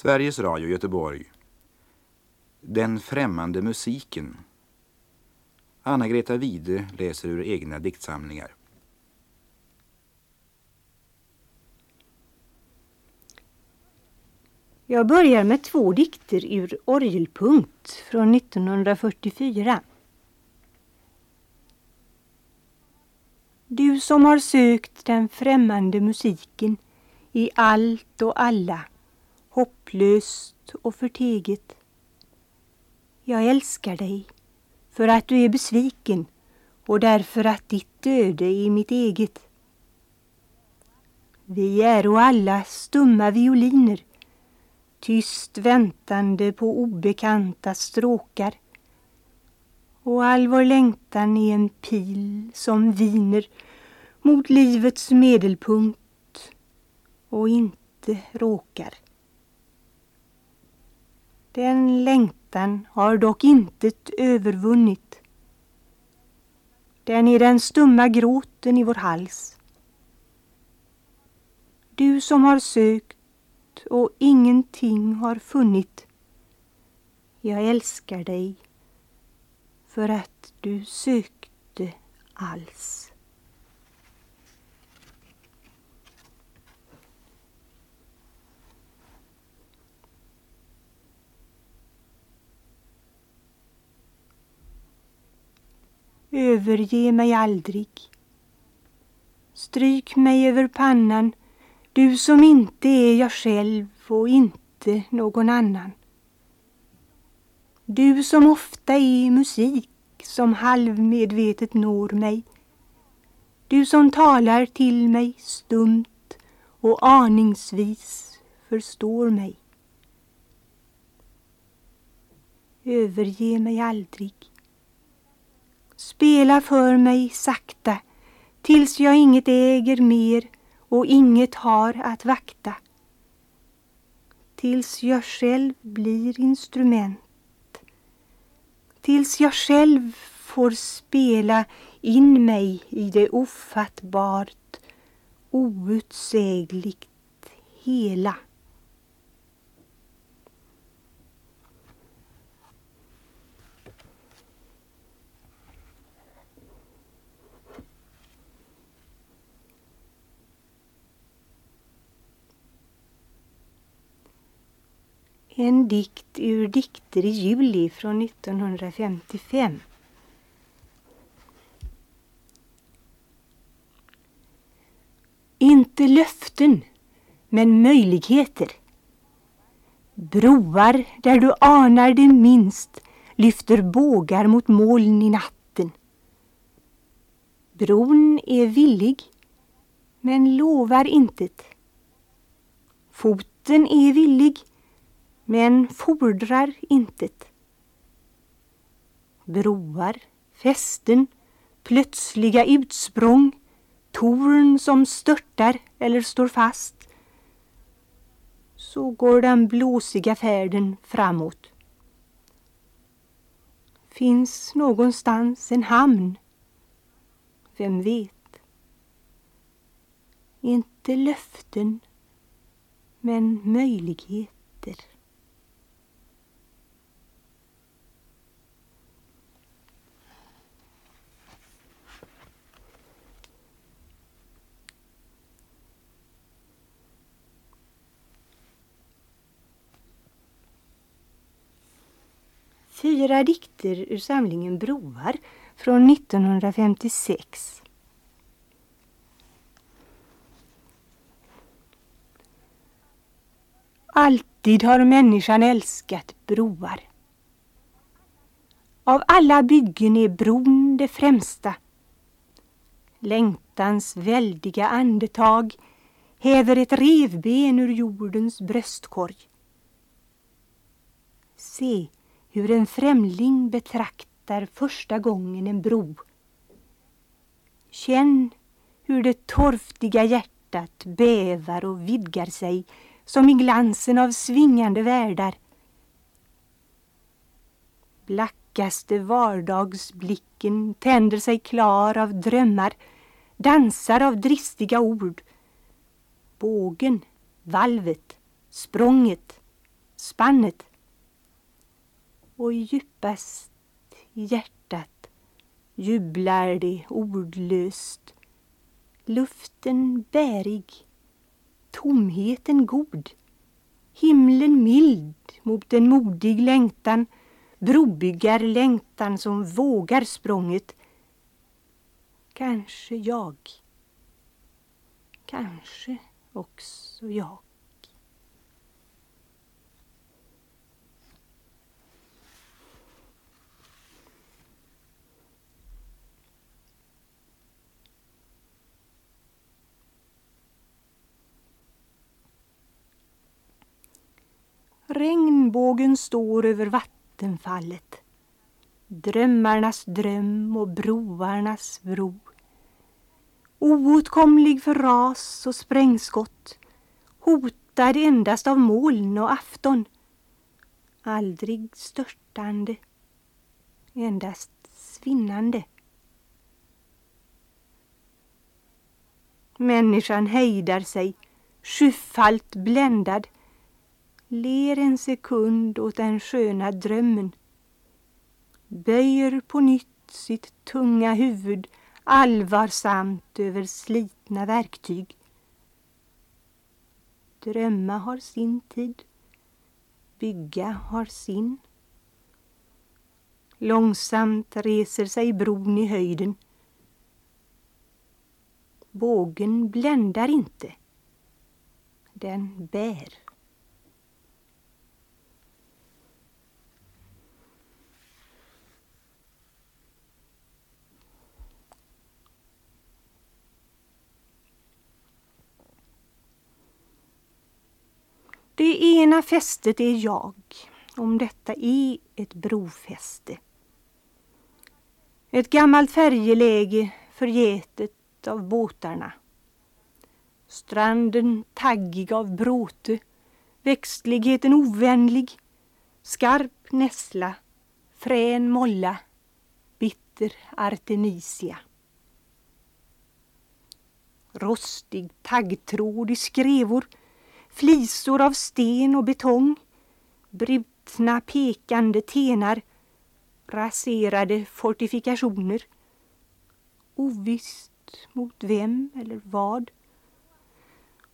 Sveriges Radio Göteborg Den främmande musiken Anna-Greta Wide läser ur egna diktsamlingar. Jag börjar med två dikter ur Orgelpunkt från 1944. Du som har sökt den främmande musiken i allt och alla, hopplöst och förteget. Jag älskar dig för att du är besviken och därför att ditt öde är mitt eget. Vi är och alla stumma violiner tyst väntande på obekanta stråkar och all vår längtan är en pil som viner mot livets medelpunkt och inte råkar. Den längtan har dock intet övervunnit. Den är den stumma gråten i vår hals. Du som har sökt och ingenting har funnit. Jag älskar dig för att du sökte alls. Överge mig aldrig. Stryk mig över pannan du som inte är jag själv och inte någon annan. Du som ofta är musik som halvmedvetet når mig. Du som talar till mig stumt och aningsvis förstår mig. Överge mig aldrig. Spela för mig sakta tills jag inget äger mer och inget har att vakta. Tills jag själv blir instrument. Tills jag själv får spela in mig i det ofattbart, outsägligt hela. En dikt ur Dikter i juli från 1955. Inte löften, men möjligheter. Broar där du anar det minst lyfter bågar mot moln i natten. Bron är villig, men lovar intet. Foten är villig, men fordrar intet. Broar, fästen, plötsliga utsprång, torn som störtar eller står fast. Så går den blåsiga färden framåt. Finns någonstans en hamn? Vem vet? Inte löften, men möjligheter. Fyra dikter ur samlingen Broar från 1956. Alltid har människan älskat broar. Av alla byggen är bron det främsta. Längtans väldiga andetag häver ett revben ur jordens bröstkorg. Se, hur en främling betraktar första gången en bro. Känn hur det torftiga hjärtat bävar och vidgar sig som i glansen av svingande världar. Blackaste vardagsblicken tänder sig klar av drömmar, dansar av dristiga ord. Bågen, valvet, språnget, spannet. Och djupast i hjärtat jublar det ordlöst. Luften bärig, tomheten god, himlen mild mot en modig längtan, brobyggarlängtan som vågar språnget. Kanske jag, kanske också jag. Regnbågen står över vattenfallet. Drömmarnas dröm och broarnas bro. Oåtkomlig för ras och sprängskott. Hotad endast av moln och afton. Aldrig störtande. Endast svinnande. Människan hejdar sig, sjufalt bländad ler en sekund åt den sköna drömmen, böjer på nytt sitt tunga huvud allvarsamt över slitna verktyg. Drömma har sin tid, bygga har sin. Långsamt reser sig bron i höjden. Bågen bländar inte, den bär. Det ena fästet är jag, om detta är ett brofäste. Ett gammalt färjeläge förgätet av båtarna. Stranden taggig av bråte, växtligheten ovänlig, skarp nässla, frän molla, bitter artemisia. Rostig taggtråd i skrevor flisor av sten och betong, brutna pekande tenar, raserade fortifikationer. Ovisst mot vem eller vad.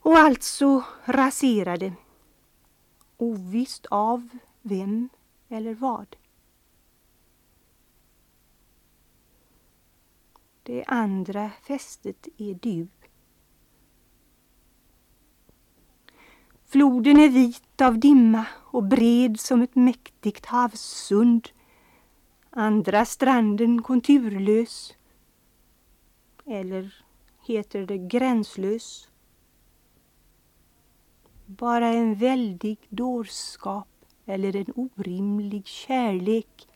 Och alltså raserade. Ovisst av vem eller vad. Det andra fästet är du. Floden är vit av dimma och bred som ett mäktigt havssund. Andra stranden konturlös. Eller heter det gränslös? Bara en väldig dårskap eller en orimlig kärlek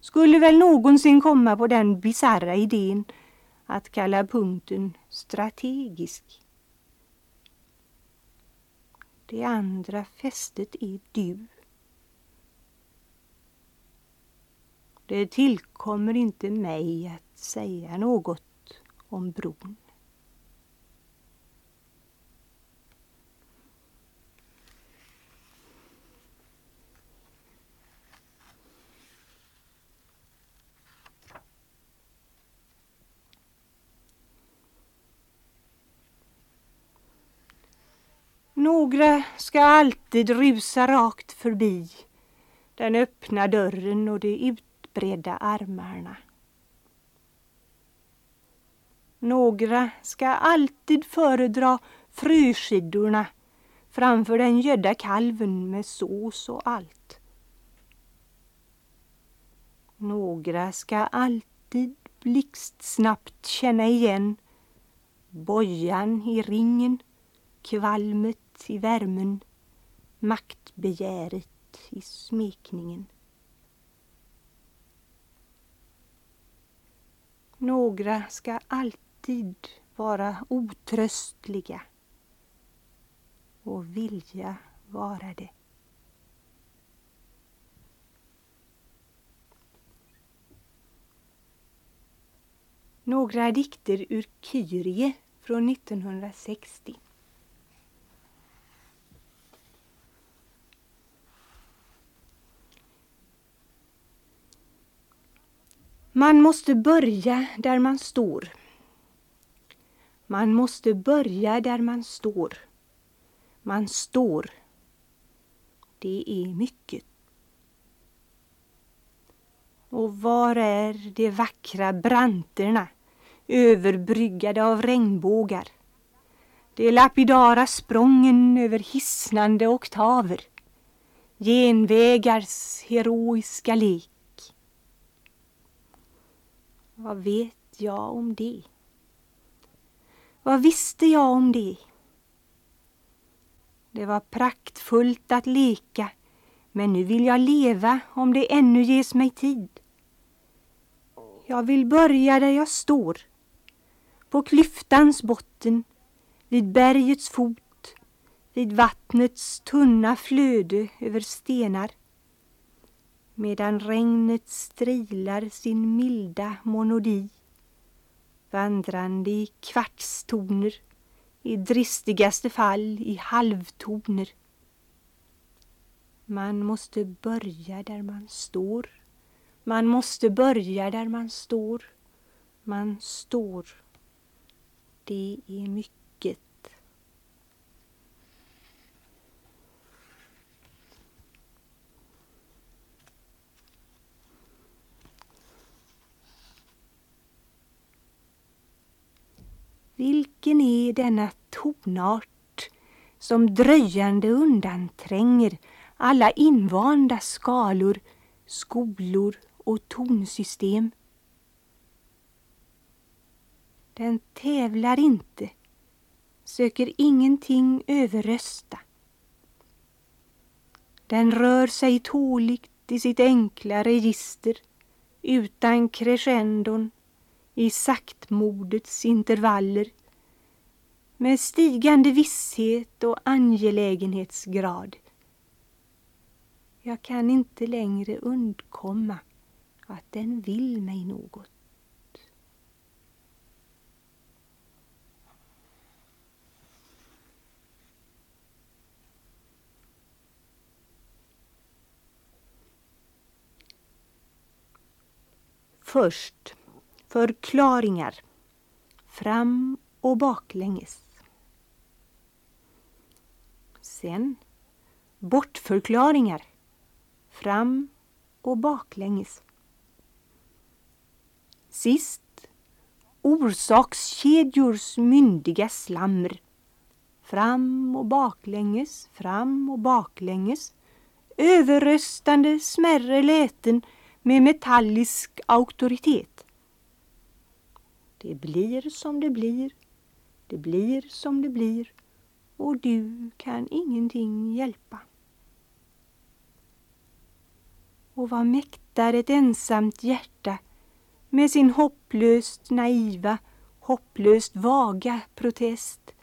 skulle väl någonsin komma på den bisarra idén att kalla punkten strategisk. Det andra fästet är du. Det tillkommer inte mig att säga något om bron. Några ska alltid rusa rakt förbi den öppna dörren och de utbredda armarna. Några ska alltid föredra fröskidorna framför den gödda kalven med sås och allt. Några ska alltid blixtsnabbt känna igen bojan i ringen, kvalmet i värmen, maktbegäret i smekningen. Några ska alltid vara otröstliga och vilja vara det. Några dikter ur Kyrie från 1960. Man måste börja där man står. Man måste börja där man står. Man står. Det är mycket. Och var är de vackra branterna överbryggade av regnbågar? De lapidara sprången över hisnande oktaver? Genvägars heroiska lek? Vad vet jag om det? Vad visste jag om det? Det var praktfullt att leka, men nu vill jag leva om det ännu ges mig tid. Jag vill börja där jag står, på klyftans botten, vid bergets fot, vid vattnets tunna flöde över stenar medan regnet strilar sin milda monodi vandrande i kvartstoner, i dristigaste fall i halvtoner. Man måste börja där man står. Man måste börja där man står. Man står. Det är mycket. Vilken är denna tonart som dröjande undantränger alla invanda skalor, skolor och tonsystem? Den tävlar inte, söker ingenting överrösta. Den rör sig tåligt i sitt enkla register utan crescendon i saktmodets intervaller med stigande visshet och angelägenhetsgrad. Jag kan inte längre undkomma att den vill mig något. Först Förklaringar fram och baklänges. Sen bortförklaringar fram och baklänges. Sist orsakskedjors myndiga slammer fram och baklänges, fram och baklänges överröstande smärre läten med metallisk auktoritet. Det blir som det blir. Det blir som det blir och du kan ingenting hjälpa. Och vad mäktar ett ensamt hjärta med sin hopplöst naiva, hopplöst vaga protest.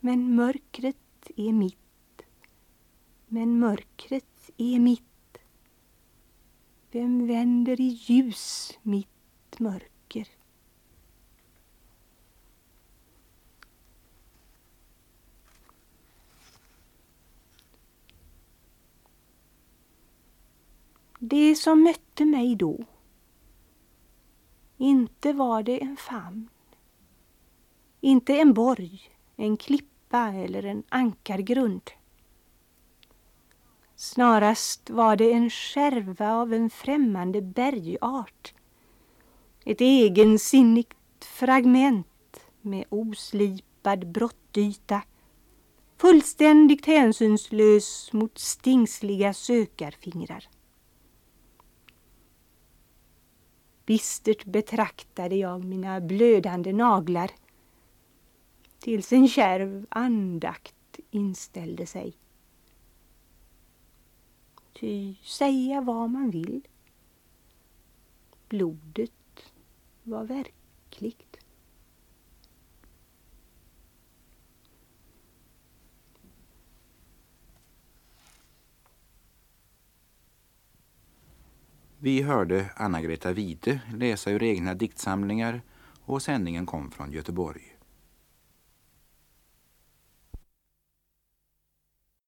Men mörkret är mitt. Men mörkret är mitt. Vem vänder i ljus mitt mörker? Det som mötte mig då, inte var det en famn, inte en borg, en klippa eller en ankargrund. Snarast var det en skärva av en främmande bergart, ett egensinnigt fragment med oslipad brottyta, fullständigt hänsynslös mot stingsliga sökarfingrar. Bistert betraktade jag mina blödande naglar tills en kärv andakt inställde sig. Ty säga vad man vill, blodet var verkligt. Vi hörde Anna-Greta Wide läsa ur egna diktsamlingar och sändningen kom från Göteborg.